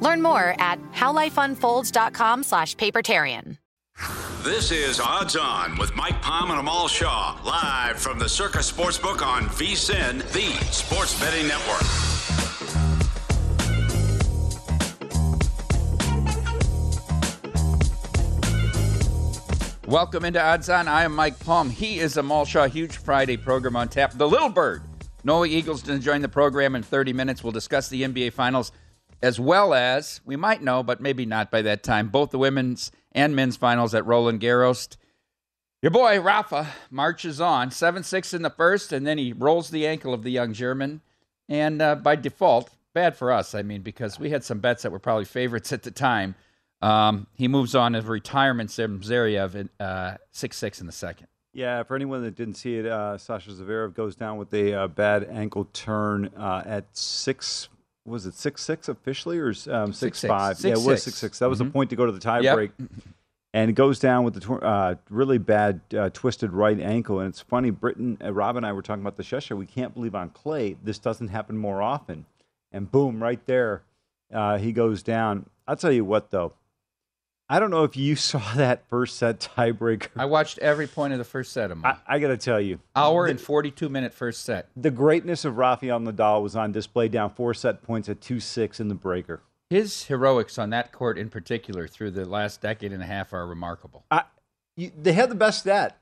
Learn more at howlifeunfolds.com slash papertarian. This is Odds On with Mike Palm and Amal Shaw, live from the Circa Sportsbook on VSIN, the sports betting network. Welcome into Odds On. I am Mike Palm. He is Amal Shaw. Huge Friday program on tap. The Little Bird, Noah Eagles, to join the program in 30 minutes. We'll discuss the NBA Finals as well as, we might know, but maybe not by that time, both the women's and men's finals at Roland Garros. Your boy, Rafa, marches on. 7 6 in the first, and then he rolls the ankle of the young German. And uh, by default, bad for us, I mean, because we had some bets that were probably favorites at the time. Um, he moves on as retirement from Zverev uh, 6 6 in the second. Yeah, for anyone that didn't see it, uh, Sasha Zverev goes down with a uh, bad ankle turn uh, at six. Was it six six officially or um, six, Six, five? Six, yeah, it was six. six. That was the Mhm. point to go to the tie Yep. break, and goes down with the tw- uh, really bad uh, twisted right ankle. And it's funny, Britton, uh, Rob and I were talking about the Cheshire. We can't believe on clay this doesn't happen more often. And boom, right there, uh, he goes down. I'll tell you what, though. I don't know if you saw that first set tiebreaker. I watched every point of the first set of them. I, I got to tell you, Hour the, and 42 minute first set. the greatness of Rafael Nadal was on display down four set points at 2 6 in the breaker. His heroics on that court in particular through the last decade and a half are remarkable. I, you, they had the best stat.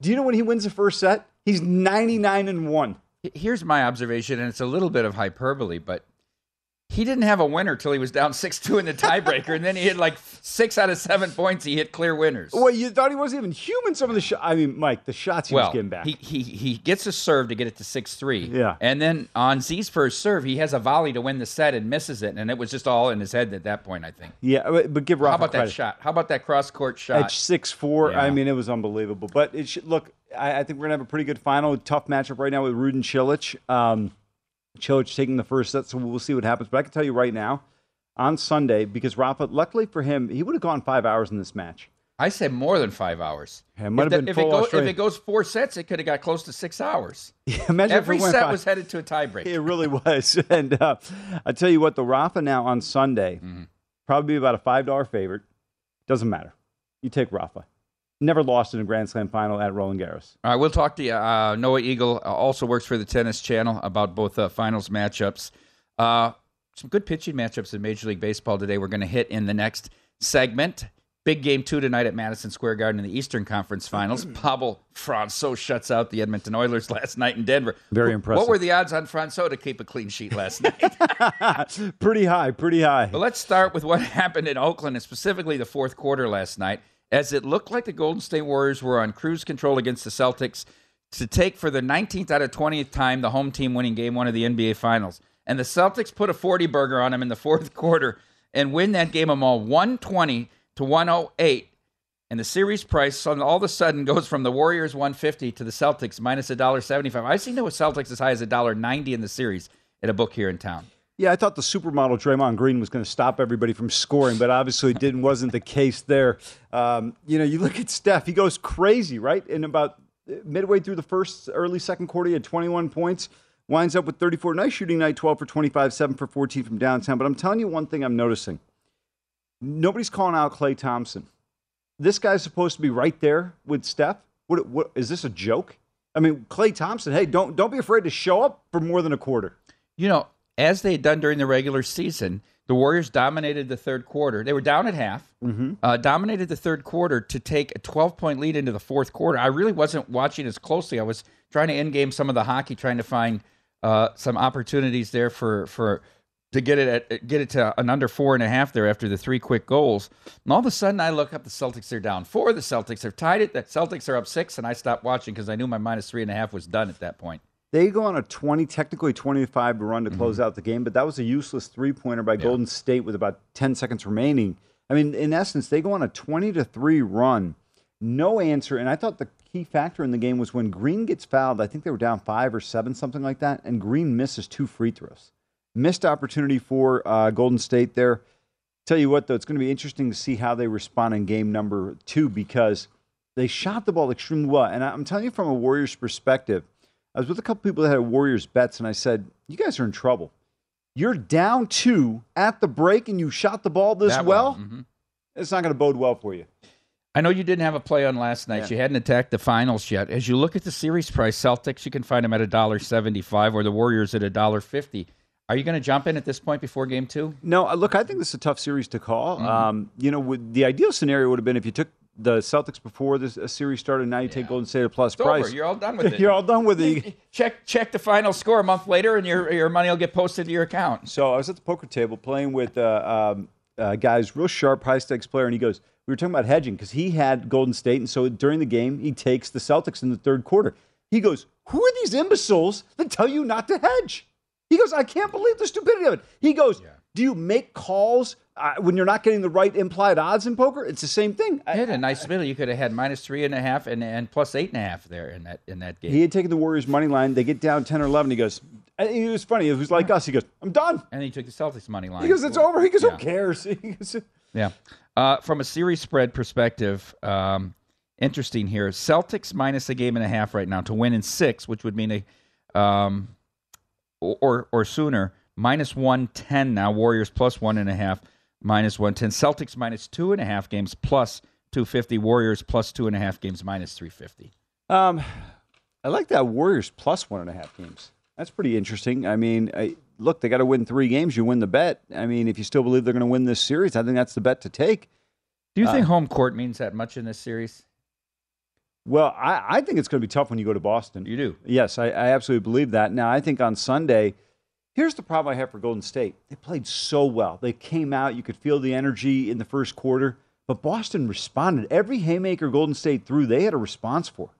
Do you know when he wins the first set? He's 99 and 1. Here's my observation, and it's a little bit of hyperbole, but he didn't have a winner till he was down 6 2 in the tiebreaker, and then he hit like six out of seven points. He hit clear winners. Well, you thought he wasn't even human some of the shots. I mean, Mike, the shots he was getting back. he, he he gets a serve to get it to six three. Yeah. and then on Z's first serve, he has a volley to win the set and misses it, and it was just all in his head at that point. I think. yeah, but, but give Rafa How about credit. that shot? How about that cross court shot At six four, I mean, it was unbelievable. But it should, look, I, I think we're gonna have a pretty good final. Tough matchup right now with Rudin Cilic. Um, Cilic taking the first set, so we'll see what happens. But I can tell you right now, on Sunday, because Rafa, luckily for him, he would have gone five hours in this match. I said more than five hours. Yeah, it might if, have been if, it goes, if it goes four sets, it could have got close to six hours. Imagine if Every set five- was headed to a tiebreak. It really was. And uh, I tell you what, the Rafa now on Sunday, Mm-hmm. probably about a five dollar favorite. Doesn't matter. You take Rafa. Never lost in a Grand Slam final at Roland Garros. All right, we'll talk to you. Uh, Noah Eagle uh, also works for the Tennis Channel about both uh, finals matchups. Uh, some good pitching matchups in Major League Baseball today. We're going to hit in the next segment. Big game two tonight at Madison Square Garden in the Eastern Conference Finals. Pablo Francouz shuts out the Edmonton Oilers last night in Denver. Very impressive. What were the odds on Francouz to keep a clean sheet last night? pretty high, pretty high. But let's start with what happened in Oakland, and specifically the fourth quarter last night, as it looked like the Golden State Warriors were on cruise control against the Celtics to take for the 19th out of 20th time the home team winning game one of the NBA Finals. And the Celtics put a 40 burger on them in the fourth quarter and win that game them all 120 to 108. And the series price all of a sudden goes from the Warriors 150 to the Celtics minus $1.75. I've seen the Celtics as high as $1.90 in the series at a book here in town. Yeah, I thought the supermodel Draymond Green was going to stop everybody from scoring, but obviously didn't wasn't the case there. Um, you know, you look at Steph; he goes crazy, right? In about midway through the first, early second quarter, he had 21 points. Winds up with 34. Nice shooting night, 12 for 25, 7 for 14 from downtown. But I'm telling you one thing I'm noticing: nobody's calling out Klay Thompson. This guy's supposed to be right there with Steph. What, what is this a joke? I mean, Klay Thompson. Hey, don't don't be afraid to show up for more than a quarter. You know, as they had done during the regular season, the Warriors dominated the third quarter. They were down at half, uh, dominated the third quarter to take a 12 point lead into the fourth quarter. I really wasn't watching as closely. I was trying to end game some of the hockey, trying to find uh, some opportunities there for for to get it at get it to an under four and a half there after the three quick goals. And all of a sudden, I look up. The Celtics are down four. The Celtics have tied it. The Celtics are up six, and I stopped watching because I knew my minus three and a half was done at that point. They go on a 20, technically 25 run to close out the game, but that was a useless three pointer by Golden State with about 10 seconds remaining. I mean, in essence, they go on a 20 to 3 run, no answer. And I thought the key factor in the game was when Green gets fouled, I think they were down five or seven, something like that, and Green misses two free throws. Missed opportunity for uh, Golden State there. Tell you what, though, it's going to be interesting to see how they respond in game number two because they shot the ball extremely well. And I'm telling you from a Warriors perspective, I was with a couple people that had Warriors bets, and I said, "You guys are in trouble. You're down two at the break, and you shot the ball this That well. mhm. It's not going to bode well for you." I know you didn't have a play on last night. You hadn't attacked the finals yet. As you look at the series price, Celtics, you can find them at a dollar seventy-five, or the Warriors at a dollar fifty. Are you going to jump in at this point before Game Two? No, look, I think this is a tough series to call. Mm-hmm. Um, you know, the ideal scenario would have been if you took the Celtics before this uh, series started. Now you take Golden State at plus It's price. over. You're all done with it. You're all done with it. check check the final score a month later, and your your money will get posted to your account. So I was at the poker table playing with uh, um, a guy's real sharp, high stakes player, and he goes, "We were talking about hedging because he had Golden State, and so during the game he takes the Celtics in the third quarter. He goes, "Who are these imbeciles that tell you not to hedge?" He goes, "I can't believe the stupidity of it." He goes, "Do you make calls uh, when you're not getting the right implied odds in poker? It's the same thing." I- had a nice middle. You could have had minus three and a half and, and plus eight and a half there in that in that game. he had taken the Warriors money line. They get down ten or eleven. He goes, it was funny. It was like us. He goes, "I'm done." and he took the Celtics money line. He goes, "It's over." He goes, Yeah. "Who cares?" He goes, Yeah. Uh, from a series spread perspective, um, interesting here. Celtics minus a game and a half right now to win in six, which would mean a um, or or sooner minus one ten now. Warriors plus one and a half minus one ten. Celtics minus two and a half games plus two fifty. Warriors plus two and a half games minus three fifty. Um, I like that Warriors plus one and a half games. That's pretty interesting. I mean, I, look, they got to win three games. You win the bet. I mean, if you still believe they're going to win this series, I think that's the bet to take. Do you think Uh, home court means that much in this series? Well, I, I think it's going to be tough when you go to Boston. You do. Yes, I, I absolutely believe that. Now, I think on Sunday, here's the problem I have for Golden State. They played so well. They came out, you could feel the energy in the first quarter, but Boston responded. Every haymaker Golden State threw, they had a response for.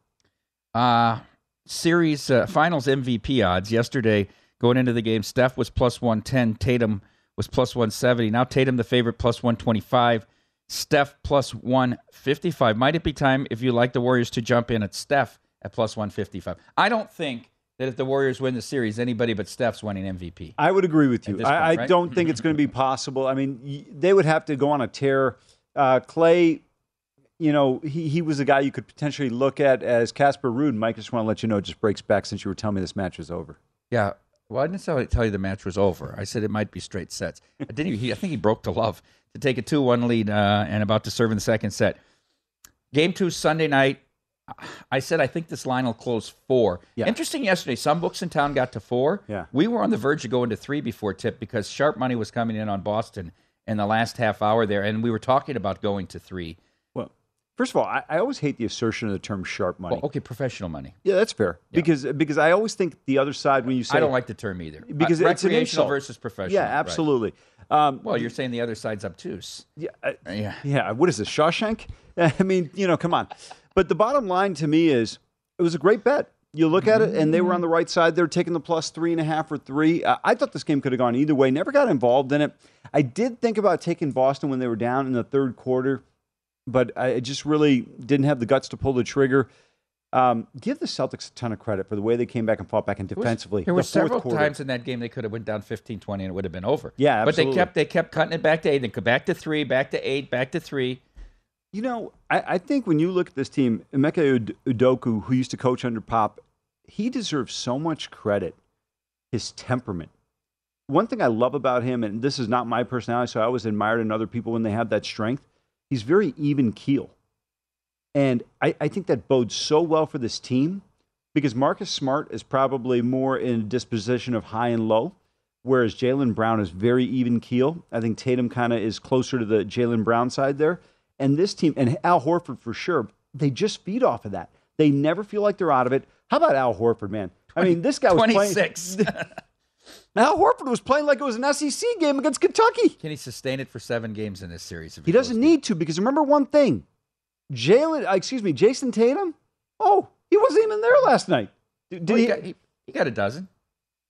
Uh, series uh, finals MVP odds yesterday going into the game. Steph was plus 110. Tatum was plus 170. Now Tatum the favorite plus 125. Steph plus 155. Might it be time if you like the Warriors to jump in at Steph at plus 155? I don't think that if the Warriors win the series, anybody but Steph's winning MVP. I would agree with you. this I, I right? don't think it's going to be possible. I mean, they would have to go on a tear. Uh, Klay, you know, he, he was a guy you could potentially look at as Casper Ruud. Mike, I just want to let you know, it just breaks back since you were telling me this match was over. Yeah. Well, I didn't tell tell you the match was over. I said it might be straight sets. I didn't. Even, he, I think he broke to love to take a two-one lead uh, and about to serve in the second set. Game two Sunday night. I said I think this line will close four. Yeah. Interesting. Yesterday, some books in town got to four. Yeah. we were on the verge of going to three before tip because sharp money was coming in on Boston in the last half hour there, and we were talking about going to three. Well, First of all, I, I always hate the assertion of the term sharp money. Well, okay, professional money. Yeah, that's fair. Because because I always think the other side when you say I don't like the term either. because Uh, it's recreational versus professional. Yeah, right. absolutely. Um, Well, you're saying the other side's obtuse. yeah, I- Yeah. yeah. What is this Shawshank? I mean, you know, come on. But the bottom line to me is it was a great bet. You look at it, and they were on the right side. They're taking the plus three and a half or three. Uh, I thought this game could have gone either way. Never got involved in it. I did think about taking Boston when they were down in the third quarter, but I just really didn't have the guts to pull the trigger. Um, give the Celtics a ton of credit for the way they came back and fought back and defensively. There were The several quarter. times in that game they could have went down 15-20 and it would have been over. Yeah, But they kept they kept cutting it back to eight, then back to three, back to eight, back to three. You know, I, I think when you look at this team, Emeka Ud- Udoka, who used to coach under Pop, he deserves so much credit. His temperament. One thing I love about him, and this is not my personality, so I always admired in other people when they have that strength. He's very even keel, and I, I think that bodes so well for this team because Marcus Smart is probably more in a disposition of high and low, whereas Jaylen Brown is very even keel. I think Tatum kind of is closer to the Jaylen Brown side there. And this team, and Al Horford for sure, they just feed off of that. They never feel like they're out of it. How about Al Horford, man? I mean, this guy was playing. 26. Al Horford was playing like it was an SEC game against Kentucky. Can he sustain it for seven games in this series? if He doesn't need to because remember one thing, Jaylen, uh, excuse me, Jayson Tatum. Oh, he wasn't even there last night. Did, did Well, he, he? got, he, he got a dozen.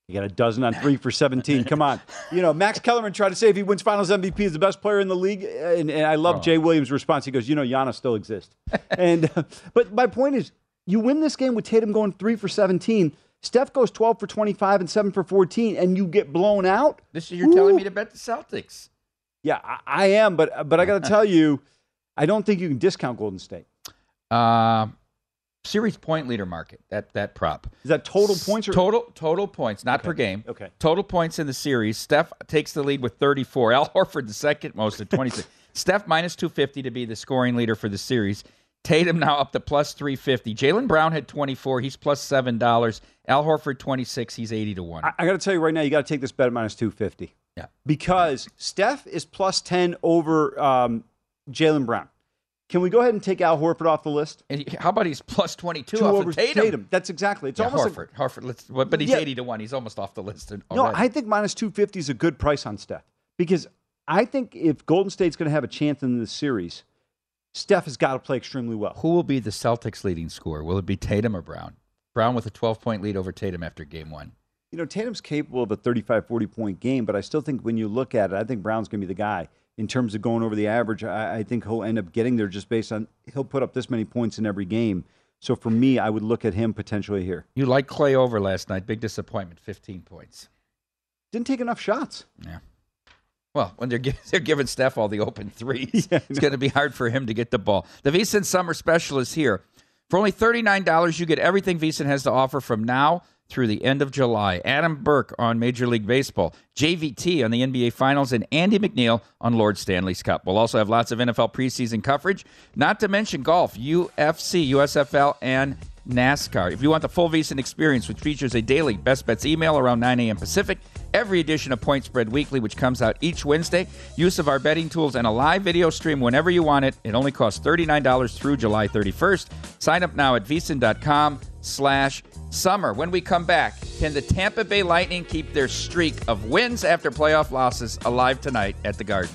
He got a dozen on three for 17. Come on. You know, Max Kellerman tried to say if he wins finals MVP, he's the best player in the league. And, and I love Oh. Jay Williams' response. He goes, you know, Giannis still exists. and, uh, but my point is, you win this game with Tatum going three for 17. Steph goes 12 for 25 and 7 for 14, and you get blown out. This is you're telling me to bet the Celtics. Yeah, I, I am, but but I got to tell you, I don't think you can discount Golden State. Uh, series point leader market. That that prop. Is that total points or total total points, not per game. Okay. Total points in the series. Steph takes the lead with 34. Al Horford the second most at 26. Steph minus 250 to be the scoring leader for the series. Tatum now up to plus 350. Jaylen Brown had 24. He's plus seven dollars. Al Horford 26. He's 80 to one. I, I got to tell you right now, you got to take this bet at minus 250 yeah. because Steph is plus 10 over um, Jaylen Brown. Can we go ahead and take Al Horford off the list? And how about he's plus 22 Two off over of Tatum? That's exactly. It's Yeah, almost Horford. like Horford. Let's, but he's Yeah. 80 to one. He's almost off the list. no. I think minus 250 is a good price on Steph because I think if Golden State's going to have a chance in this series, Steph has got to play extremely well. Who will be the Celtics' leading scorer? Will it be Tatum or Brown? Brown with a 12 point lead over Tatum after game one. You know, Tatum's capable of a 35, 40 point game, but I still think when you look at it, I think Brown's going to be the guy in terms of going over the average. I, I think he'll end up getting there just based on he'll put up this many points in every game. So for me, I would look at him potentially here. You like Klay over last night. Big disappointment, 15 points. Didn't take enough shots. Yeah. Well, when they're, gi- they're giving Steph all the open threes, it's going to be hard for him to get the ball. The VSiN Summer Special is here. For only $39, you get everything VSiN has to offer from now through the end of July. Adam Burke on Major League Baseball, JVT on the NBA Finals, and Andy McNeil on Lord Stanley's Cup. We'll also have lots of NFL preseason coverage, not to mention golf, UFC, USFL, and NASCAR. If you want the full VSiN experience, which features a daily best bets email around 9 a.m. Pacific, every edition of Point Spread Weekly, which comes out each Wednesday, use of our betting tools, and a live video stream whenever you want it. It only costs $39 through July 31st. Sign up now at vsin.com slash summer. When we come back, can the Tampa Bay Lightning keep their streak of wins after playoff losses alive tonight at the Garden?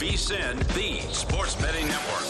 VSIN, the Sports Betting Network.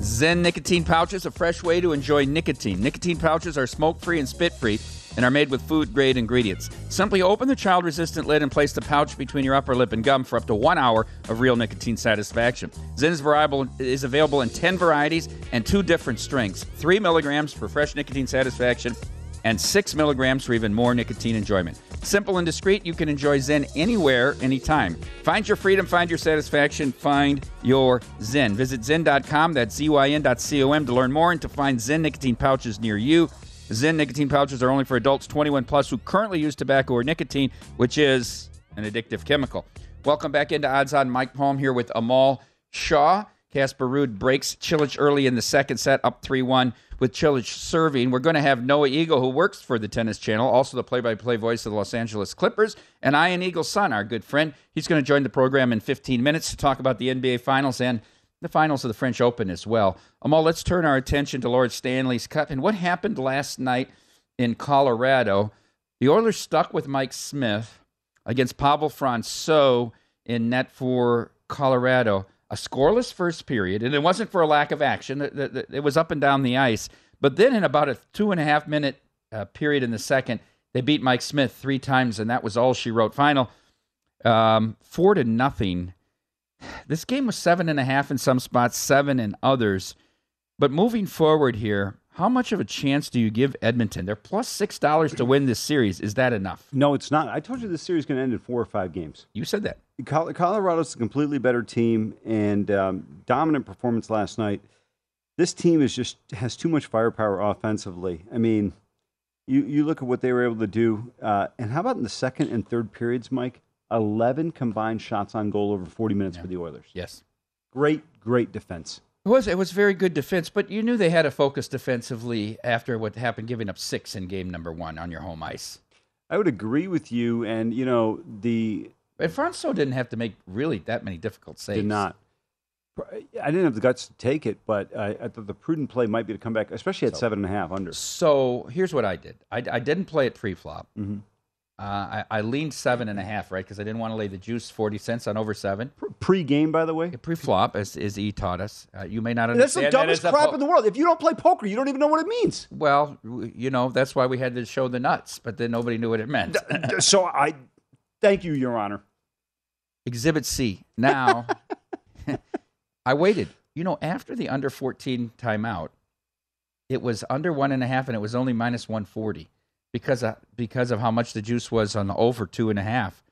ZYN nicotine pouches, a fresh way to enjoy nicotine. Nicotine pouches are smoke free and spit free and are made with food grade ingredients. Simply open the child resistant lid and place the pouch between your upper lip and gum for up to one hour of real nicotine satisfaction. ZYN is, variable, is available in 10 varieties and two different strengths 3 milligrams for fresh nicotine satisfaction and 6 milligrams for even more nicotine enjoyment. Simple and discreet, you can enjoy ZYN anywhere, anytime. Find your freedom, find your satisfaction, find your ZYN. Visit ZYN.com, that's Z-Y-N.com to learn more and to find ZYN nicotine pouches near you. ZYN nicotine pouches are only for adults 21 plus who currently use tobacco or nicotine, which is an addictive chemical. Welcome back into Odds On. Mike Palm here with Amal Shaw. Casper Ruud breaks Cilic early in the second set, up 3 1 with Cilic serving. We're going to have Noah Eagle, who works for the Tennis Channel, also the play by play voice of the Los Angeles Clippers, and Ian Eagle's son, our good friend. He's going to join the program in 15 minutes to talk about the NBA Finals and the finals of the French Open as well. Amal, let's turn our attention to Lord Stanley's Cup and what happened last night in Colorado. The Oilers stuck with Mike Smith against Pavel Francouz in net for Colorado. A scoreless first period, and it wasn't for a lack of action. It- was up and down the ice. But then, in about a two and a half minute uh, period in the second, they beat Mike Smith three times, and that was all she wrote. Final um, four to nothing. This game was seven and a half in some spots, seven in others. But moving forward here, how much of a chance do you give Edmonton? They're plus six dollars to win this series. Is that enough? No, it's not. I told you this series is going to end in four or five games. You said that. Colorado's a completely better team and um, dominant performance last night. This team is just has too much firepower offensively. I mean, you you look at what they were able to do, uh, and how about in the second and third periods, Mike? Eleven combined shots on goal over forty minutes for the Oilers. Yes. Great, great defense. It was it was very good defense, but you knew they had to focus defensively after what happened, giving up six in game number one on your home ice. I would agree with you, and you know the And Francouz didn't have to make really that many difficult saves. did not. I didn't have the guts to take it, but I, I thought the prudent play might be to come back, especially at So- seven and a half under. So here's what I did. I, I didn't play it pre-flop. Mhm. Uh, I, I leaned seven and a half, right? Because I didn't want to lay the juice forty cents on over seven. Pre-game, by the way. Pre-flop, as, as E taught us. Uh, you may not understand. That's the dumbest a crap po- in the world. If you don't play poker, you don't even know what it means. Well, you know that's why we had to show the nuts, but then nobody knew what it meant. so I thank you, Your Honor. Exhibit C. Now, I waited. You know, after the under 14 timeout, it was under one and a half, and it was only minus 140 because of, because of how much the juice was on the over two and a half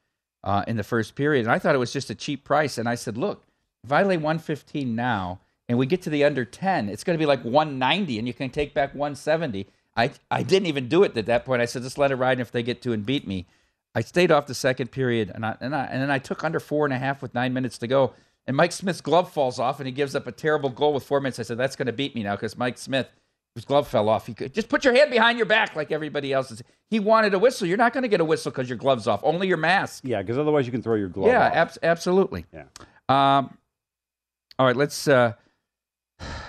uh, in the first period. And I thought it was just a cheap price. And I said, look, if I lay 115 now and we get to the under 10, it's going to be like 190, and you can take back 170. I, I didn't even do it at that point. I said, just let it ride. And if they get to and beat me, I stayed off the second period, and I, and I and then I took under four and a half with nine minutes to go. And Mike Smith's glove falls off, and he gives up a terrible goal with four minutes. I said, that's going to beat me now because Mike Smith, his glove fell off. He could just put your hand behind your back like everybody else is. He wanted a whistle. You're not going to get a whistle because your glove's off. Only your mask. Yeah, because otherwise you can throw your glove. Yeah, off. abs- absolutely. Yeah. Um, all right, let's uh,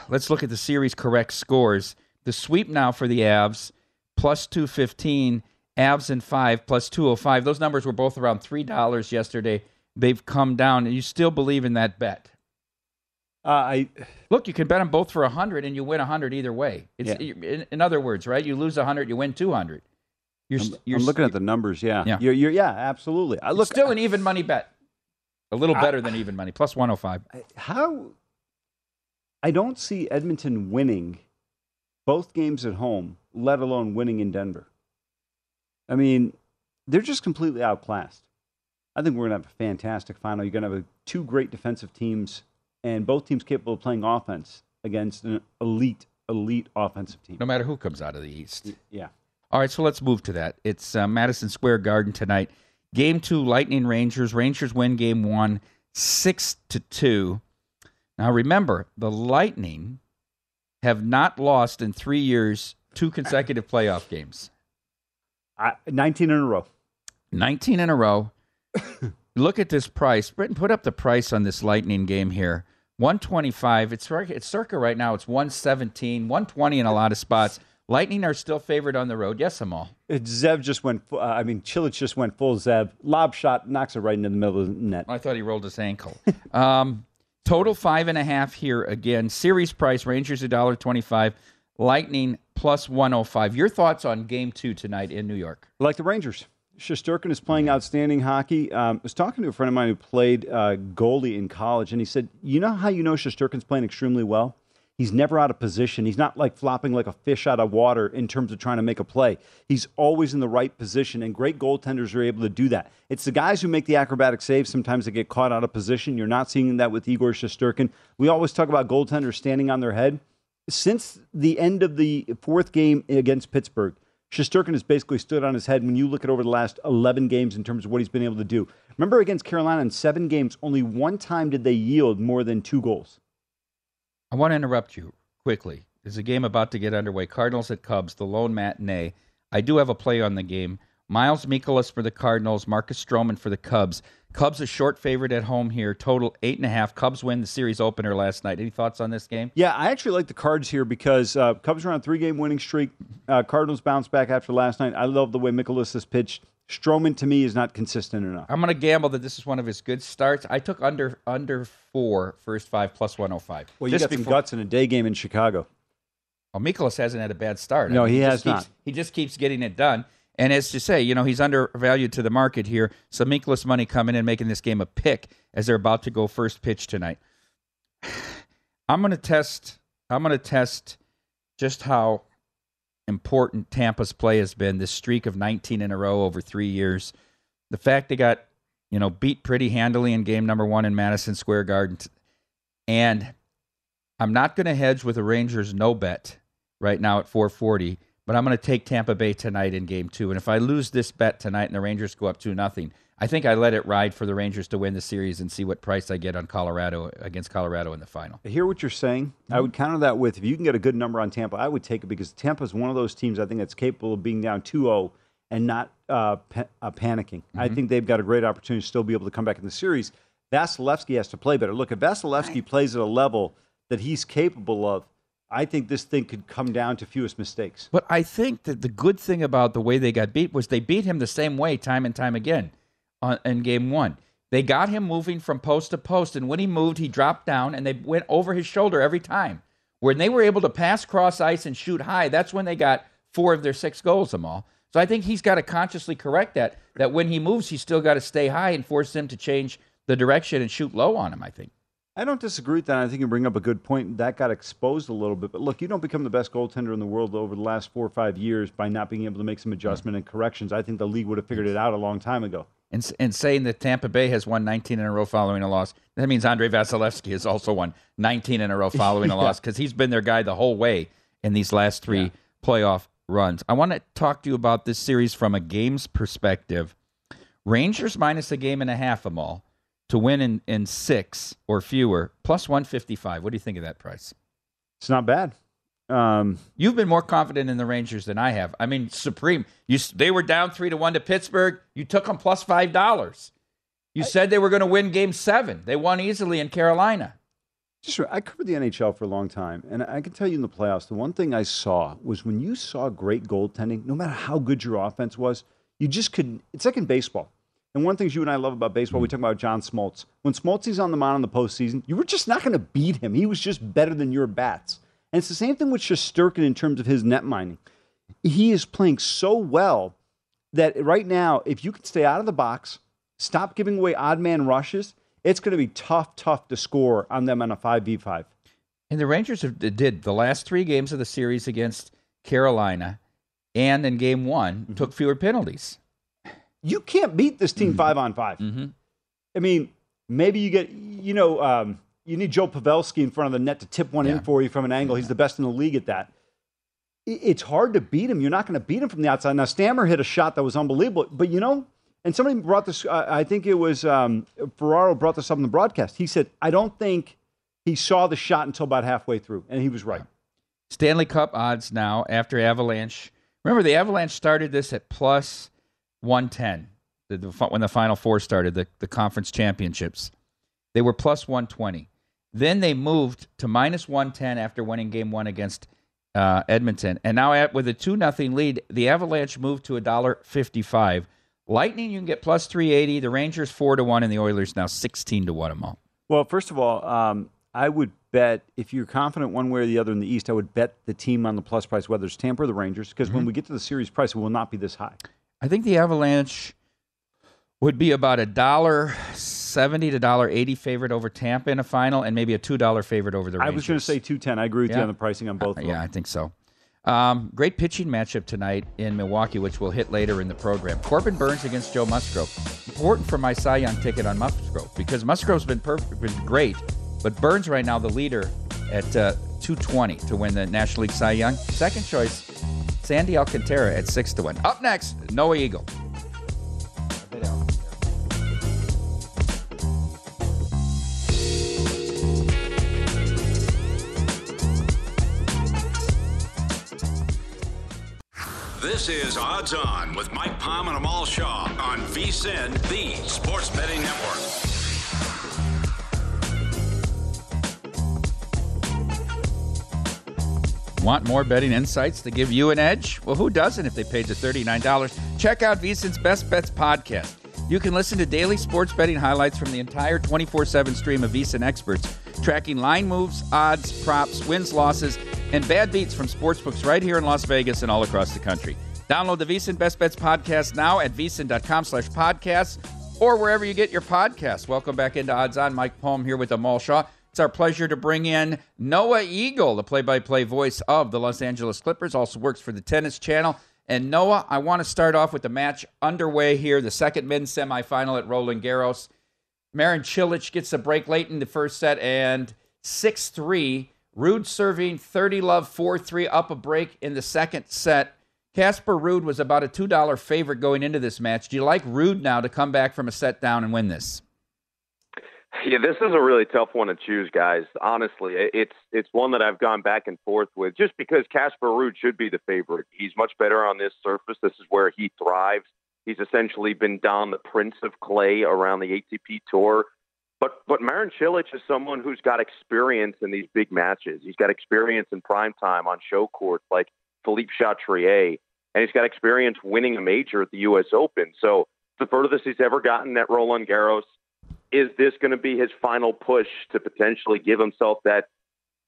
let's look at the series correct scores. The sweep now for the Avs plus two fifteen. Avs and five plus two oh five. Those numbers were both around three dollars yesterday. They've come down, and you still believe in that bet? Uh, I Look, you can bet them both for a hundred, and you win a hundred either way. It's Yeah. in, in other words, right? You lose a hundred, you win two hundred. You're, I'm, you're I'm looking at the numbers. Yeah. Yeah. You're, you're, yeah, absolutely. I it's look still an even money bet. A little better than even money, plus one hundred five. how I don't see Edmonton winning both games at home, let alone winning in Denver. I mean, they're just completely outclassed. I think we're going to have a fantastic final. You're going to have a, two great defensive teams, and both teams capable of playing offense against an elite, elite offensive team. No matter who comes out of the East. Yeah. All right, so let's move to that. It's uh, Madison Square Garden tonight. Game two, Lightning Rangers. Rangers win game one, six to two. Now remember, the Lightning have not lost in three years two consecutive playoff games. I, 19 in a row. 19 in a row. Look at this price. Britton, put up the price on this Lightning game here. 125. It's it's circa right now. It's 117, 120 in a lot of spots. Lightning are still favored on the road. Yes, I'm all. It- Zev just went. Uh, I mean, Cilic just went full Zev. Lob shot knocks it right into the middle of the net. I thought he rolled his ankle. um, total five and a half here again. Series price Rangers a dollar twenty-five. Lightning plus one hundred five. Your thoughts on Game Two tonight in New York? like the Rangers. Shesterkin is playing outstanding hockey. Um, I was talking to a friend of mine who played uh, goalie in college, and he said, "You know how you know Shesterkin's playing extremely well? He's never out of position. He's not like flopping like a fish out of water in terms of trying to make a play. He's always in the right position, and great goaltenders are able to do that. It's the guys who make the acrobatic saves. Sometimes they get caught out of position. You're not seeing that with Igor Shesterkin. We always talk about goaltenders standing on their head. Since the end of the fourth game against Pittsburgh, Shesterkin has basically stood on his head when you look at over the last 11 games in terms of what he's been able to do. Remember against Carolina in seven games, only one time did they yield more than two goals. I want to interrupt you quickly. There's a game about to get underway. Cardinals at Cubs, the lone matinee. I do have a play on the game. Miles Mikolas for the Cardinals, Marcus Stroman for the Cubs. Cubs a short favorite at home here. Total eight and a half. Cubs win the series opener last night. Any thoughts on this game? Yeah, I actually like the Cards here because uh, Cubs are on a three-game winning streak. Uh, Cardinals bounce back after last night. I love the way Mikolas has pitched. Stroman to me is not consistent enough. I'm going to gamble that this is one of his good starts. I took under under four first five plus 105. Well, you Just got some before- guts in a day game in Chicago. Well, Mikolas hasn't had a bad start. No, he just has keeps- not. He just keeps getting it done. And as you say, you know, he's undervalued to the market here. Some Mikolas money coming in, making this game a pick as they're about to go first pitch tonight. I'm going to test. I'm going to test just how important Tampa's play has been. This streak of 19 in a row over three years. The fact they got, you know, beat pretty handily in game number one in Madison Square Garden, and I'm not going to hedge with a Rangers no bet right now at 440, but I'm going to take Tampa Bay tonight in game two. And if I lose this bet tonight and the Rangers go up 2 nothing, I think I let it ride for the Rangers to win the series and see what price I get on Colorado against Colorado in the final. I hear what you're saying. I would counter that with if you can get a good number on Tampa, I would take it because Tampa is one of those teams I think that's capable of being down 2-0 and not uh, pa- uh, panicking. I think they've got a great opportunity to still be able to come back in the series. Vasilevskiy has to play better. Look, if Vasilevskiy plays at a level that he's capable of, I think this thing could come down to fewest mistakes. But I think that the good thing about the way they got beat was they beat him the same way time and time again on, in game one. They got him moving from post to post, and when he moved, he dropped down, and they went over his shoulder every time. When they were able to pass cross ice and shoot high, that's when they got four of their six goals, them all. So I think he's got to consciously correct that. That when he moves, he's still got to stay high and force them to change the direction and shoot low on him. I think. I don't disagree with that. I think you bring up a good point. That got exposed a little bit. But look, you don't become the best goaltender in the world over the last four or five years by not being able to make some adjustment and corrections. I think the league would have figured it out a long time ago. And, and saying that Tampa Bay has won 19 in a row following a loss, that means Andrei Vasilevskiy has also won 19 in a row following a loss because he's been their guy the whole way in these last three playoff runs. I want to talk to you about this series from a games perspective. Rangers minus a game and a half them all to win in, in six or fewer, plus 155. What do you think of that price? It's not bad. Um, You've been more confident in the Rangers than I have. I mean, supreme. You they were down three to one to Pittsburgh. You took them plus five dollars. You said they were going to win Game Seven. They won easily in Carolina. Just I covered the NHL for a long time, and I can tell you in the playoffs, the one thing I saw was when you saw great goaltending, no matter how good your offense was, you just couldn't. It's like in baseball. And one of the things you and I love about baseball, we mm-hmm. talk about John Smoltz. When Smoltz is on the mound in the postseason, you were just not going to beat him. He was just better than your bats. And it's the same thing with Shesterkin in terms of his netminding. He is playing so well that right now, if you can stay out of the box, stop giving away odd man rushes, it's going to be tough, tough to score on them on a 5v5. And the Rangers have, did the last three games of the series against Carolina, and in Game One mm-hmm. took fewer penalties. You can't beat this team five on 5 I mean, maybe you get, you know, um, you need Joe Pavelski in front of the net to tip one in for you from an angle. He's the best in the league at that. It's hard to beat him. You're not going to beat him from the outside. Now, Stammer hit a shot that was unbelievable, but you know, and somebody brought this, uh, I think it was um, Ferraro brought this up in the broadcast. He said, I don't think he saw the shot until about halfway through, and he was right. Stanley Cup odds now after Avalanche. Remember, the Avalanche started this at plus 110 the, the, when the Final Four started, the, the conference championships. They were plus 120. Then they moved to minus 110 after winning game one against uh, Edmonton. And now, at, with a 2 nothing lead, the Avalanche moved to $1.55. Lightning, you can get plus 380. The Rangers, 4 to 1, and the Oilers now 16 to 1 them all. Well, first of all, um, I would bet if you're confident one way or the other in the East, I would bet the team on the plus price, whether it's Tampa or the Rangers, because when we get to the series price, it will not be this high. I think the Avalanche would be about a dollar seventy to dollar eighty favorite over Tampa in a final, and maybe a two dollar favorite over the Rangers. I was going to say 210. I agree with you on the pricing on both. of yeah. I think so. Um, great pitching matchup tonight in Milwaukee, which we'll hit later in the program. Corbin Burnes against Joe Musgrove. Important for my Cy Young ticket on Musgrove because Musgrove's been perfect, been great, but Burnes right now the leader at uh, 220 to win the National League Cy Young. Second choice, Sandy Alcantara at six to 1. Up next, Noah Eagle. This is Odds On with Mike Palm and Amal Shaw on VSIN, the Sports Betting Network. Want more betting insights to give you an edge? Well, who doesn't if they paid the $39? Check out VSIN's Best Bets podcast. You can listen to daily sports betting highlights from the entire 24 7 stream of VSIN experts, tracking line moves, odds, props, wins, losses, and bad beats from sportsbooks right here in Las Vegas and all across the country. Download the VSIN Best Bets podcast now at vsin.com slash podcasts or wherever you get your podcasts. Welcome back into Odds On. Mike Palm here with Amal Shaw. It's our pleasure to bring in Noah Eagle, the play-by-play voice of the Los Angeles Clippers, also works for the Tennis Channel. And Noah, I want to start off with the match underway here, the second men's semifinal at Roland Garros. Marin Cilic gets a break late in the first set and 6-3. Ruud serving 30 love 4-3 up a break in the second set. Casper Ruud was about a $2 favorite going into this match. Do you like Ruud now to come back from a set down and win this? Yeah, this is a really tough one to choose, guys. Honestly, it's it's one that I've gone back and forth with, just because Casper Ruud should be the favorite. He's much better on this surface. This is where he thrives. He's essentially been down the Prince of Clay around the ATP Tour. But but Marin Cilic is someone who's got experience in these big matches. He's got experience in prime time on show courts like Philippe Chatrier, and he's got experience winning a major at the U.S. Open. So the furthest he's ever gotten at Roland Garros is this going to be his final push to potentially give himself that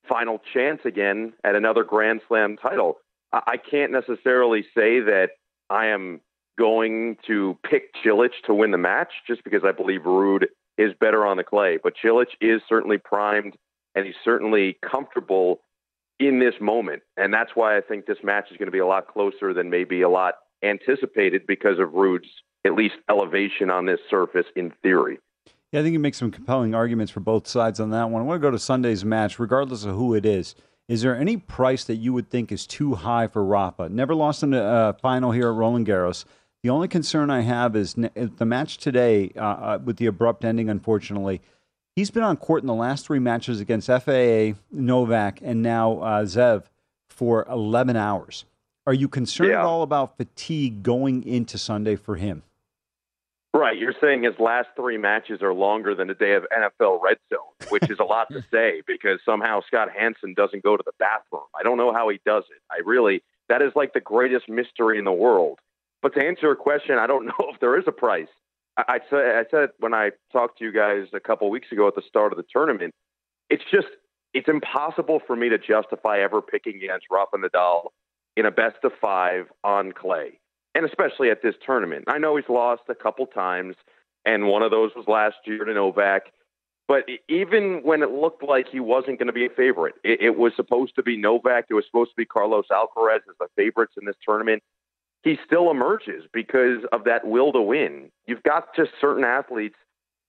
final chance again at another Grand Slam title? I can't necessarily say that I am going to pick Cilic to win the match just because I believe Ruud is better on the clay. But Cilic is certainly primed and he's certainly comfortable in this moment. And that's why I think this match is going to be a lot closer than maybe a lot anticipated because of Ruud's at least elevation on this surface in theory. Yeah, I think you make some compelling arguments for both sides on that one. I want to go to Sunday's match, regardless of who it is. Is there any price that you would think is too high for Rafa? Never lost in a uh, final here at Roland Garros. The only concern I have is the match today, uh, uh, with the abrupt ending, unfortunately. He's been on court in the last three matches against FAA, Novak, and now uh, Zverev for 11 hours. Are you concerned yeah. at all about fatigue going into Sunday for him? Right. You're saying his last three matches are longer than a day of NFL red zone, which is a lot to say because somehow Scott Hanson doesn't go to the bathroom. I don't know how he does it. I really, that is like the greatest mystery in the world. But to answer your question, I don't know if there is a price. I, said, I said when I talked to you guys a couple weeks ago at the start of the tournament, it's just it's impossible for me to justify ever picking against Rafa Nadal in a best of five on clay, and especially at this tournament. I know he's lost a couple times, and one of those was last year to Novak. But even when it looked like he wasn't going to be a favorite, it, it was supposed to be Novak. It was supposed to be Carlos Alcaraz as the favorites in this tournament he still emerges because of that will to win. You've got just certain athletes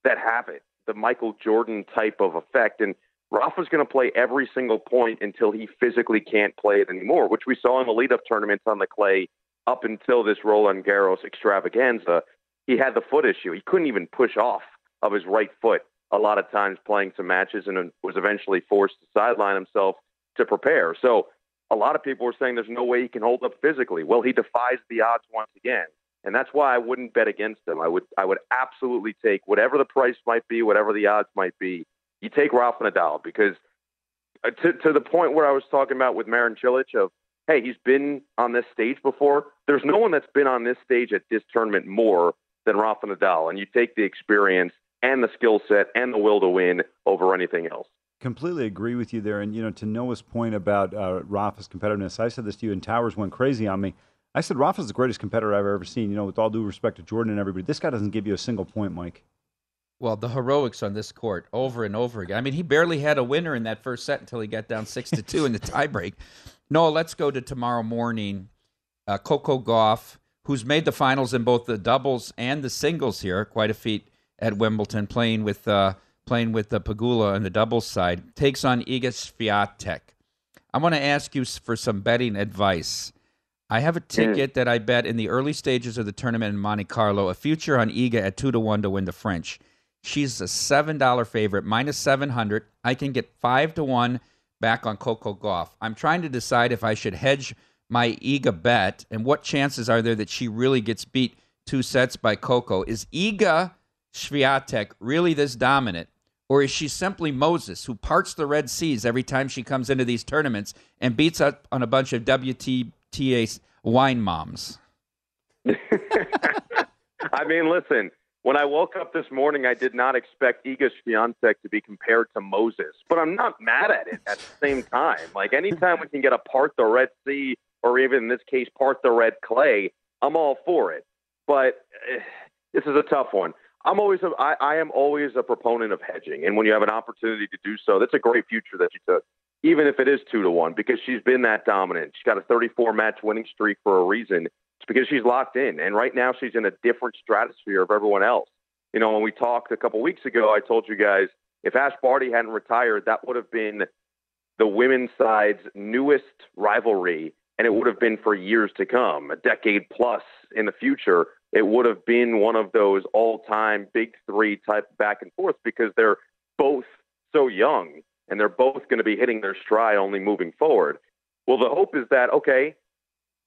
that have it, the Michael Jordan type of effect. And Rafa's going to play every single point until he physically can't play it anymore, which we saw in the lead up tournaments on the clay up until this Roland Garros extravaganza. He had the foot issue. He couldn't even push off of his right foot a lot of times playing some matches and was eventually forced to sideline himself to prepare. So a lot of people were saying there's no way he can hold up physically. Well, he defies the odds once again. And that's why I wouldn't bet against him. I would I would absolutely take whatever the price might be, whatever the odds might be. You take Rafa Nadal because uh, to to the point where I was talking about with Marin Cilic of hey, he's been on this stage before. There's no one that's been on this stage at this tournament more than Rafa Nadal, and you take the experience and the skill set and the will to win over anything else completely agree with you there. And, you know, to Noah's point about uh, Rafa's competitiveness, I said this to you, and Towers went crazy on me. I said Rafa's the greatest competitor I've ever seen, you know, with all due respect to Jordan and everybody. This guy doesn't give you a single point, Mike. Well, the heroics on this court over and over again. I mean, he barely had a winner in that first set until he got down six to two in the tiebreak. Noah, let's go to tomorrow morning. Uh, Coco Gauff, who's made the finals in both the doubles and the singles here, quite a feat at Wimbledon, playing with uh, playing with the Pegula on the doubles side, takes on Iga Swiatek. I want to ask you for some betting advice. I have a ticket that I bet in the early stages of the tournament in Monte Carlo, a future on Iga at two to one to win the French. She's a seven dollar favorite, minus seven hundred. I can get five to one back on Coco Gauff. I'm trying to decide if I should hedge my Iga bet and what chances are there that she really gets beat two sets by Coco. Is Iga Swiatek really this dominant? Or is she simply Moses who parts the Red Seas every time she comes into these tournaments and beats up on a bunch of WTA wine moms? I mean, listen, when I woke up this morning, I did not expect Iga Swiatek to be compared to Moses, but I'm not mad at it at the same time. Like, anytime we can get a part the Red Sea, or even in this case, part the red clay, I'm all for it. But uh, this is a tough one. I'm always a, I, I am always a proponent of hedging, and when you have an opportunity to do so, that's a great future that you took, even if it is two to one, because she's been that dominant. She's got a 34 match winning streak for a reason. It's because she's locked in, and right now she's in a different stratosphere of everyone else. You know, when we talked a couple weeks ago, I told you guys if Ash Barty hadn't retired, that would have been the women's side's newest rivalry, and it would have been for years to come, a decade plus in the future it would have been one of those all time big three type back and forth because they're both so young and they're both going to be hitting their stride only moving forward. Well, the hope is that, okay,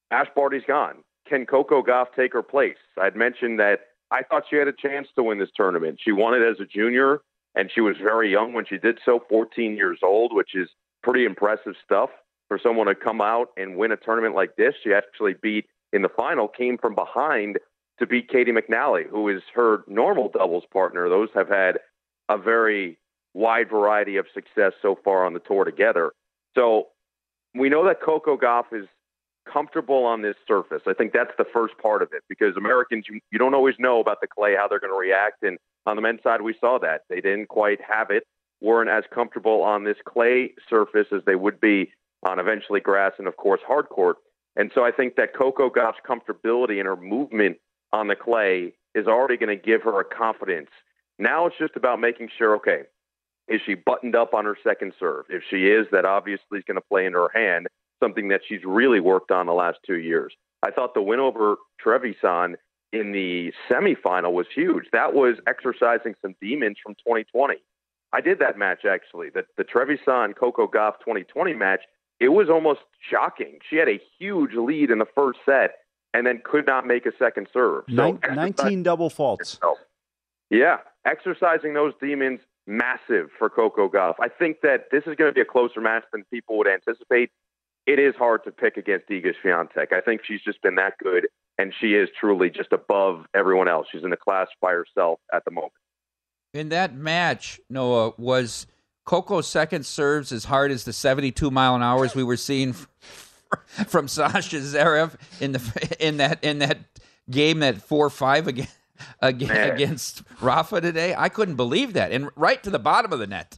Ash Barty's gone. Can Coco Gauff take her place? I'd mentioned that I thought she had a chance to win this tournament. She won it as a junior, and she was very young when she did so, 14 years old, which is pretty impressive stuff for someone to come out and win a tournament like this. She actually beat in the final, came from behind to beat Caty McNally, who is her normal doubles partner. Those have had a very wide variety of success so far on the tour together. So we know that Coco Gauff is comfortable on this surface. I think that's the first part of it because Americans, you, you don't always know about the clay, how they're going to react. And On the men's side, we saw that. They didn't quite have it, weren't as comfortable on this clay surface as they would be on eventually grass and, of course, hard court. And so I think that Coco Gauff's comfortability and her movement on the clay is already going to give her a confidence. Now it's just about making sure, okay, is she buttoned up on her second serve? If she is, that obviously is going to play into her hand, something that she's really worked on the last two years. I thought the win over Trevisan in the semifinal was huge. That was exercising some demons from 2020. I did that match actually. The the Trevisan Coco Gauff 2020 match. It was almost shocking. She had a huge lead in the first set and then could not make a second serve. So Nin- 19 double faults. Yeah, exercising those demons massive for Coco Gauff. I think that this is going to be a closer match than people would anticipate. It is hard to pick against Iga Swiatek. I think she's just been that good, and she is truly just above everyone else. She's in the class by herself at the moment. In that match, Noah was Coco's second serves as hard as the 72 mile an hours we were seeing from Sascha Zverev in the in that in that game that four five again against Rafa today. I couldn't believe that, and right to the bottom of the net.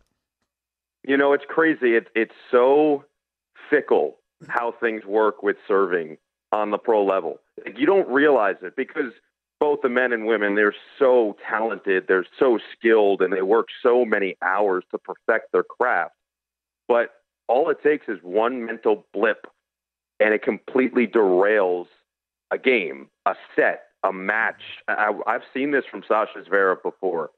You know, it's crazy. It's so fickle how things work with serving on the pro level. You don't realize it because both the men and women they're so talented, they're so skilled, and they work so many hours to perfect their craft. But all it takes is one mental blip, and it completely derails a game, a set, a match. I, I've seen this from Sascha Zverev before.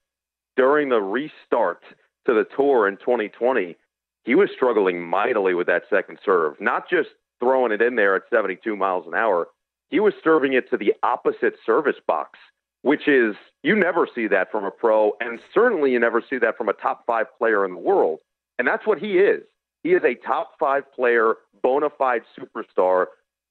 During the restart to the tour in 2020, he was struggling mightily with that second serve, not just throwing it in there at 72 miles an hour. He was serving it to the opposite service box, which is, you never see that from a pro, and certainly you never see that from a top five player in the world. And that's what he is. He is a top five player, bona fide superstar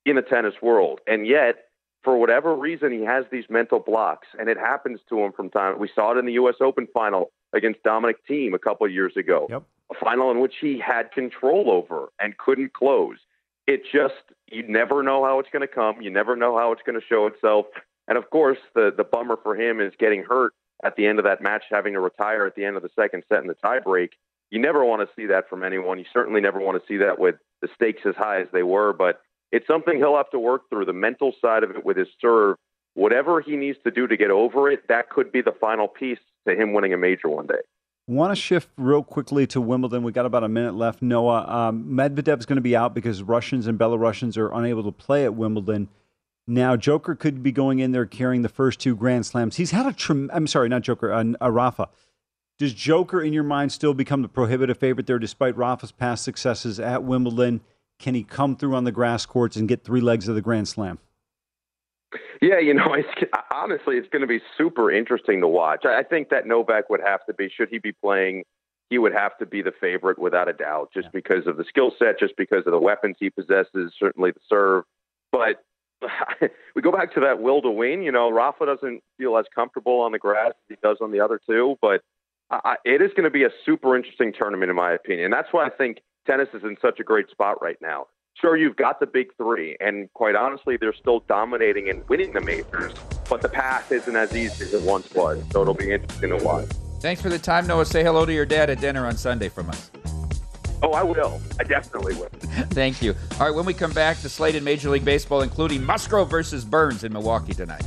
in the tennis world. And yet, for whatever reason, he has these mental blocks, and it happens to him from time. We saw it in the U.S. Open final against Dominic Thiem a couple of years ago. Yep. A final in which he had control over and couldn't close. It just you never know how it's going to come. You never know how it's going to show itself. And of course, the the bummer for him is getting hurt at the end of that match, having to retire at the end of the second set in the tiebreak. You never want to see that from anyone. You certainly never want to see that with the stakes as high as they were. But it's something he'll have to work through the mental side of it with his serve. Whatever he needs to do to get over it, that could be the final piece to him winning a major one day. Want to shift real quickly to Wimbledon? We got about a minute left. Noah, um, Medvedev is going to be out because Russians and Belarusians are unable to play at Wimbledon. Now, Joker could be going in there carrying the first two Grand Slams. He's had a trem- I'm sorry, not Joker, uh, uh, Rafa. Does Joker, in your mind, still become the prohibitive favorite there, despite Rafa's past successes at Wimbledon? Can he come through on the grass courts and get three legs of the Grand Slam? Yeah, you know, it's, honestly, it's going to be super interesting to watch. I think that Novak would have to be, should he be playing, he would have to be the favorite without a doubt, just yeah. because of the skill set, just because of the weapons he possesses, certainly the serve. But we go back to that will to win. You know, Rafa doesn't feel as comfortable on the grass as he does on the other two, but I, it is going to be a super interesting tournament, in my opinion. That's why I think tennis is in such a great spot right now. Sure, you've got the big three, and quite honestly, they're still dominating and winning the majors, but the path isn't as easy as it once was. So it'll be interesting to watch. Thanks for the time, Noah. Say hello to your dad at dinner on Sunday from us. Oh, I will. I definitely will. Thank you. All right, when we come back, the slate in Major League Baseball, including Musgrove versus Burnes in Milwaukee tonight.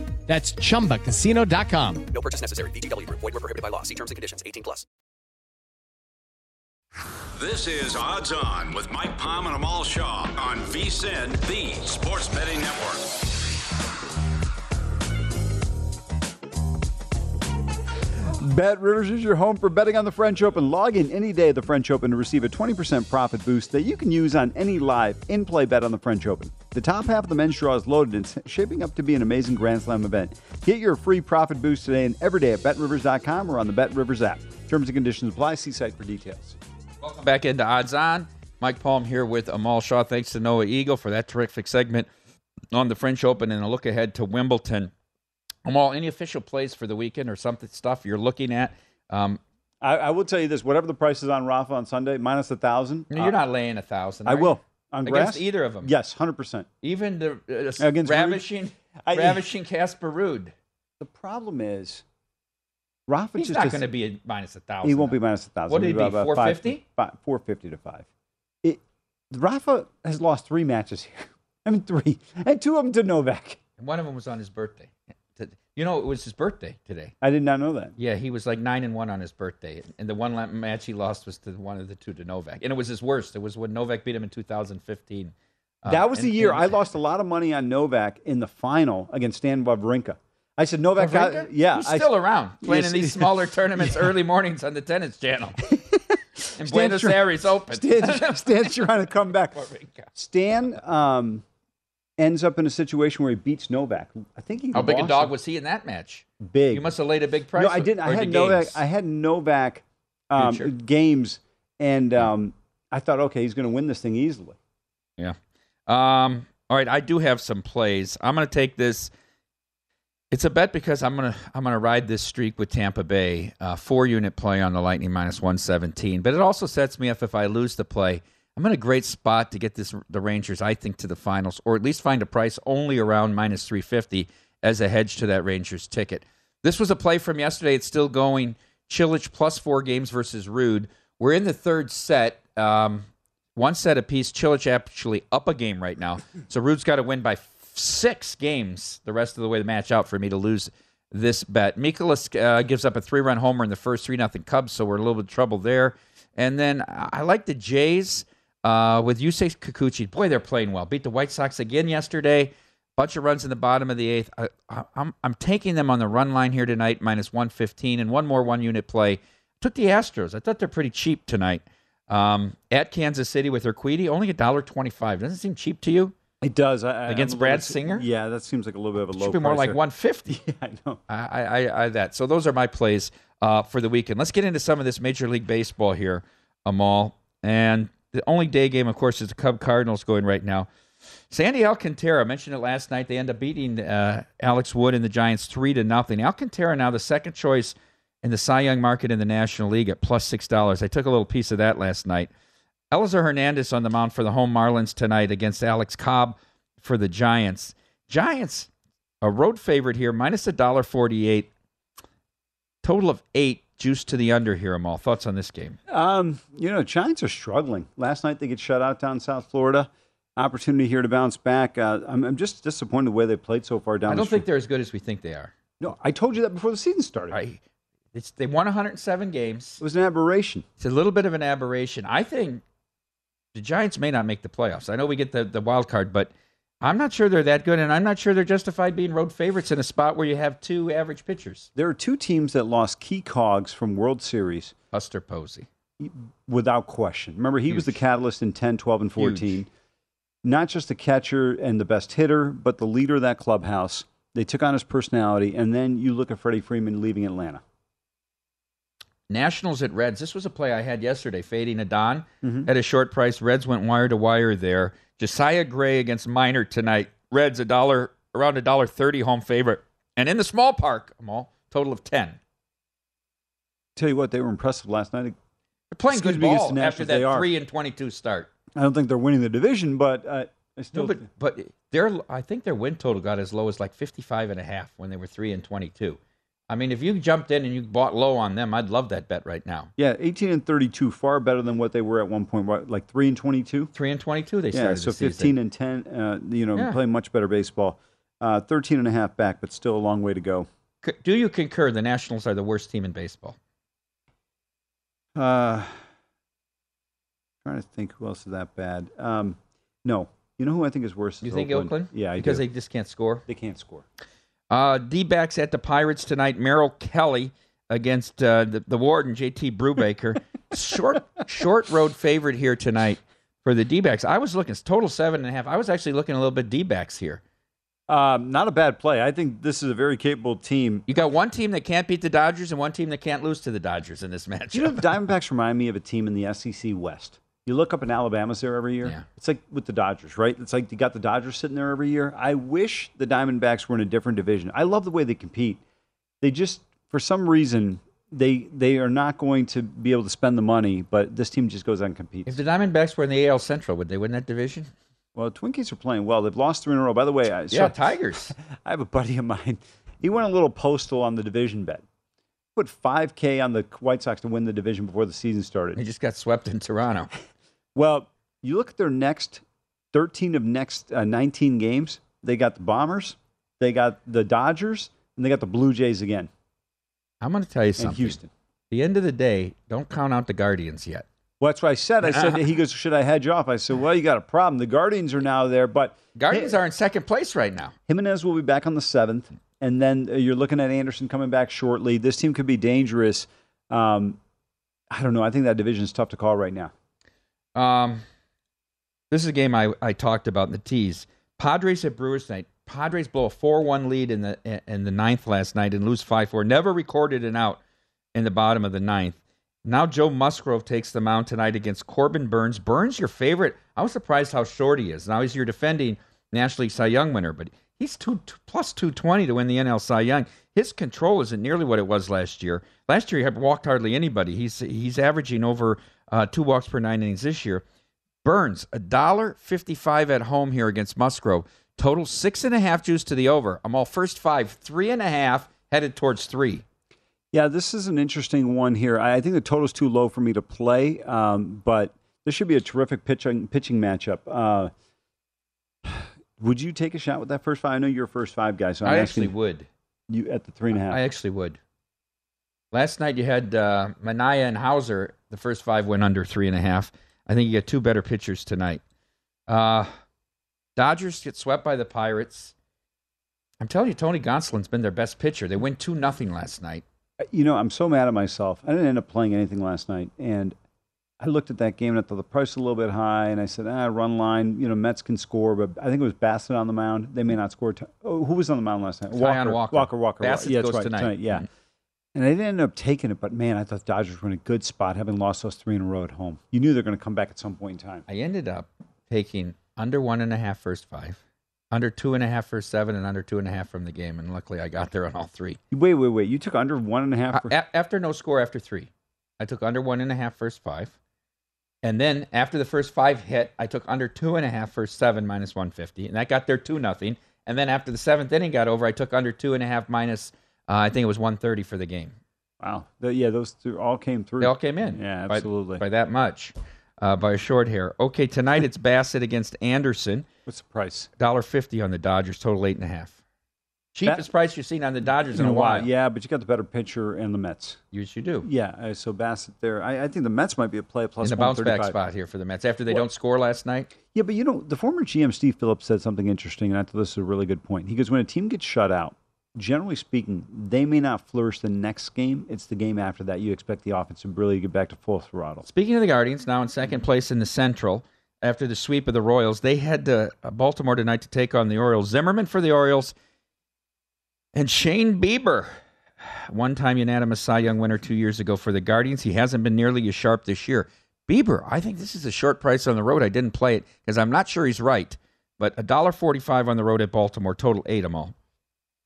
That's chumbacasino.com. No purchase necessary. VGW Group. Void were prohibited by law. See terms and conditions. 18 plus. This is Odds On with Mike Palm and Amal Shaw on VSIN, the Sports Betting Network. Bet Rivers is your home for betting on the French Open. Log in any day of the French Open to receive a 20% profit boost that you can use on any live in play bet on the French Open. The top half of the men's draw is loaded and shaping up to be an amazing Grand Slam event. Get your free profit boost today and every day at betrivers.com or on the Bet Rivers app. Terms and conditions apply. See site for details. Welcome back into Odds On. Mike Palm here with Amal Shaw. Thanks to Noah Eagle for that terrific segment on the French Open and a look ahead to Wimbledon. Amal, any official plays for the weekend or something stuff you're looking at? Um, I, I will tell you this: whatever the price is on Rafa on Sunday, minus a thousand. you're uh, not laying a thousand. I will on against either of them. Yes, hundred percent. even the uh, Against ravishing, I- ravishing Casper Ruud. The problem is, Rafa He's just not going to be a minus a thousand. He won't be minus a thousand. What did He'll be? Four fifty. fi- Four fifty to five. It, Rafa has lost three matches here. I mean, three, and two of them to Novak. And one of them was on his birthday. You know, it was his birthday today. I did not know that. Yeah, he was like nine and one on his birthday, and the one match he lost was to one of the two to Novak, and it was his worst. It was when Novak beat him in 2015. Uh, That was the and- year and- I lost a lot of money on Novak in the final against Stan Wawrinka. I said Novak got yeah. he's I- still around playing in these smaller tournaments early mornings on the tennis channel. Stan's Buenos Aires Open. Stan's, Stan's trying to come back. Wawrinka. Stan um, ends up in a situation where he beats Novak. I think he How big a dog him. was he in that match? big. You must have laid a big price. No, I didn't. I had Novak. games. I had Novak um, games, and um, I thought, okay, he's going to win this thing easily. Yeah. Um, all right, I do have some plays. I'm going to take this. It's a bet because I'm gonna I'm gonna ride this streak with Tampa Bay. Uh, four unit play on the Lightning minus 117, but it also sets me up if I lose the play. I'm in a great spot to get this the Rangers, I think, to the finals, or at least find a price only around minus 350 as a hedge to that Rangers ticket. This was a play from yesterday. It's still going. Cilic plus four games versus Ruud. We're in the third set. Um, one set apiece. Cilic actually up a game right now. So Ruud's got to win by six games the rest of the way the match out for me to lose this bet. Mikolas uh, gives up a three run homer in the first 3 nothing Cubs, so we're a little bit trouble there. And then I like the Jays uh, with Yusei Kikuchi. Boy, they're playing well. Beat the White Sox again yesterday. Bunch of runs in the bottom of the eighth. I, I, I'm, I'm taking them on the run line here tonight, minus 115, and one more one unit play. Took the Astros. I thought they're pretty cheap tonight. Um, at Kansas City with Urquidy, only a dollar twenty-five. Doesn't seem cheap to you? It does. I, Against Brad little- Singer? Yeah, that seems like a little bit of a low. It should be more like there. 150. Yeah, I know. I, I, I, I that. So those are my plays uh, for the weekend. Let's get into some of this Major League Baseball here, Amal. And the only day game, of course, is the Cub Cardinals going right now. Sandy Alcantara mentioned it last night. They end up beating uh, Alex Wood and the Giants three to nothing. Alcantara now the second choice in the Cy Young market in the National League at plus six dollars. I took a little piece of that last night. Elieser Hernandez on the mound for the home Marlins tonight against Alex Cobb for the Giants. Giants a road favorite here, minus a dollar forty-eight. Total of eight. Juice to the under here, Amal. Thoughts on this game? Um, you know, Giants are struggling. Last night they get shut out down South Florida. opportunity here to bounce back. Uh, I'm, I'm just disappointed the way they played so far down. I don't stretch. think they're as good as we think they are. No, I told you that before the season started. I, it's, they won 107 games. It was an aberration. It's a little bit of an aberration. I think the Giants may not make the playoffs. I know we get the, the wild card, but I'm not sure they're that good, and I'm not sure they're justified being road favorites in a spot where you have two average pitchers. There are two teams that lost key cogs from World Series Buster Posey. without question. Remember, he was the catalyst in 10, 12, and 14. Huge. Not just the catcher and the best hitter, but the leader of that clubhouse. They took on his personality, and then you look at Freddie Freeman leaving Atlanta. Nationals at Reds. This was a play I had yesterday, fading a Don Mhm. at a short price. Reds went wire to wire there. Josiah Gray against Miner tonight. Reds a dollar around a dollar thirty home favorite, and in the small park, Amal, total of ten. Tell you what, they were impressive last night. They're playing Excuse good ball after they that are. three and twenty-two start. I don't think they're winning the division, but uh, I still. No, but but their I think their win total got as low as like 55 and a half when they were 3 and 22. I mean, if you jumped in and you bought low on them, I'd love that bet right now. yeah, 18 and 32, far better than what they were at one point. What, like 3 and 22? 3 and 22 they Yeah, started so the 15 and 10, uh, you know, Yeah. playing much better baseball. Uh, 13 and a half back, but still a long way to go. Do you concur the Nationals are the worst team in baseball? Uh, trying to think who else is that bad. Um, no. You know who I think is worse? You think Oakland? Yeah, I because do. they just can't score. They can't score. Uh, D-backs at the Pirates tonight. Merrill Kelly against uh, the, the Warden, JT Brubaker. short short road favorite here tonight for the D-backs. I was looking it's total seven and a half. I was actually looking a little bit D-backs here. Um, not a bad play. I think this is a very capable team. You got one team that can't beat the Dodgers and one team that can't lose to the Dodgers in this match. You know, the Diamondbacks remind me of a team in the SEC West. You look up in Alabama's there every year. Yeah. It's like with the Dodgers, right? It's like you got the Dodgers sitting there every year. I wish the Diamondbacks were in a different division. I love the way they compete. They just, for some reason, they they are not going to be able to spend the money, but this team just goes out and competes. if the Diamondbacks were in the AL Central, would they win that division? Well, Twinkies are playing well. They've lost three in a row. By the way, I, Yeah, so- Tigers. I have a buddy of mine. He went a little postal on the division bet. Put 5K on the White Sox to win the division before the season started. He just got swept in Toronto. Well, you look at their next 13 of next uh, 19 games. They got the Bombers, they got the Dodgers, and they got the Blue Jays again. I'm going to tell you something. Houston. The end of the day, don't count out the Guardians yet. Well, that's what I said. I said, he goes, should I hedge off? I said, well, you got a problem. The Guardians are now there, but Guardians are in second place right now. Jimenez will be back on the seventh, and then uh, you're looking at Anderson coming back shortly. This team could be dangerous. Um, I don't know. I think that division is tough to call right now. Um, this is a game I, I talked about in the tease. Padres at Brewers tonight. Padres blow a four-one lead in the in the ninth last night and lose five-four. Never recorded an out in the bottom of the ninth. Now Joe Musgrove takes the mound tonight against Corbin Burnes. Burnes, your favorite. I was surprised how short he is. Now he's your defending National League Cy Young winner, but he's two, two plus two twenty to win the NL Cy Young. His control isn't nearly what it was last year. Last year he had walked hardly anybody. He's he's averaging over uh, two walks per nine innings this year. Burnes a dollar fifty-five at home here against Musgrove. Total six and a half juice to the over. I'm all first five, three and a half, headed towards three. Yeah, this is an interesting one here. I think the total's too low for me to play, um, but this should be a terrific pitching pitching matchup. Uh, would you take a shot with that first five? I know you're a first five guy, so I'm I asking actually would. you at the three and a half. I actually would. Last night you had uh, Manaea and Houser. The first five went under three and a half. I think you get two better pitchers tonight. Uh, Dodgers get swept by the Pirates. I'm telling you, Tony Gonsolin's been their best pitcher. They win two nothing last night. you know, I'm so mad at myself. I didn't end up playing anything last night, and I looked at that game and I thought the price was a little bit high, and I said, ah, run line. You know, Mets can score, but I think it was Bassitt on the mound. They may not score. T- oh, who was on the mound last night? Taijuan Walker. Walker. Walker. Bassitt yeah, goes right. tonight. Yeah. Mhm. And they didn't end up taking it, but man, I thought the Dodgers were in a good spot, having lost those three in a row at home. You knew they're going to come back at some point in time. I ended up taking under one and a half first five, under two and a half first seven, and under two and a half from the game. And luckily, I got there on all three. Wait, wait, wait. You took under one and a half. Uh, For- a- after no score after three, I took under one and a half first five. And then after the first five hit, I took under two and a half first seven minus 150. And that got there two nothing. And then after the seventh inning got over, I took under two and a half minus, uh, I think it was 130 for the game. wow. The- yeah, those two all came through. They all came in. Yeah, by- absolutely. By, that much. uh, by a short hair. Okay, tonight it's Bassitt against Anderson. What's the price? Dollar fifty on the Dodgers, total eight and a half. Cheapest price you've seen on the Dodgers in, a while. Yeah, but you got the better pitcher and the Mets. Yes, you do. Yeah, uh, so Bassitt there. I, I think the Mets might be a play plus in the bounce back spot here for the Mets after they Well- don't score last night. Yeah, but you know, the former GM Steve Phillips said something interesting, and I thought this is a really good point. He goes, when a team gets shut out, generally speaking, they may not flourish the next game. It's the game after that you expect the offense to really get back to full throttle. Speaking of the Guardians, now in second place in the Central after the sweep of the Royals, they head to uh, Baltimore tonight to take on the Orioles. Zimmermann for the Orioles, and Shane Bieber, one-time unanimous Cy Young winner two years ago for the Guardians. He hasn't been nearly as sharp this year. Bieber, I think this is a short price on the road. I didn't play it because I'm not sure he's right, but a dollar forty-five on the road at Baltimore, total eight them all.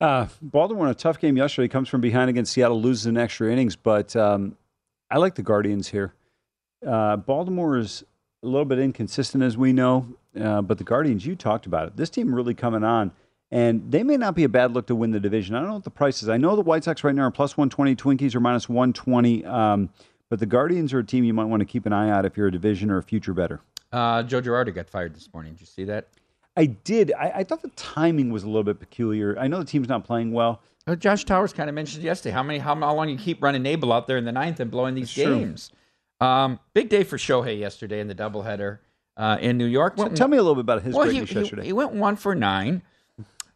Uh, Baltimore a tough game yesterday. Comes from behind against Seattle, loses in extra innings, but um, I like the Guardians here. Uh, Baltimore is a little bit inconsistent, as we know, uh, but the Guardians, you talked about it. This team really coming on, and they may not be a bad look to win the division. I don't know what the price is. I know the White Sox right now are plus 120, Twinkies are minus 120, um, but the Guardians are a team you might want to keep an eye out if you're a division or a future better. Uh, Joe Girardi got fired this morning. Did you see that? I did. I, I thought the timing was a little bit peculiar. I know the team's not playing well. Uh, Josh Towers kind of mentioned yesterday how many how, how long you keep running Abel out there in the ninth and blowing these That's games. Um, big day for Shohei yesterday in the doubleheader uh, in New York. Well, tell me a little bit about his well, he, greatness he- yesterday. he went one for nine,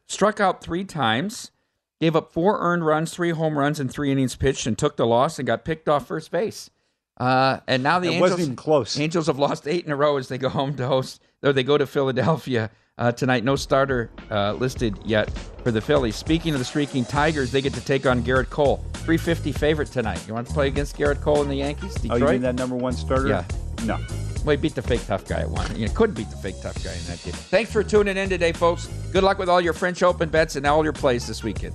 struck out three times, gave up four earned runs, three home runs, and three innings pitched, and took the loss and got picked off first base. Uh, and now the It Angels, wasn't even close. Angels have lost eight in a row as they go home to host, or they go to Philadelphia uh, tonight. No starter uh, listed yet for the Phillies. Speaking of the streaking Tigers, they get to take on Gerrit Cole. 350 favorite tonight. You want to play against Gerrit Cole and the Yankees? Oh, you mean that number one starter? Yeah. No. Well, he beat the fake tough guy at one. You could beat the fake tough guy in that game. Thanks for tuning in today, folks. Good luck with all your French Open bets and all your plays this weekend.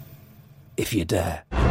if you dare.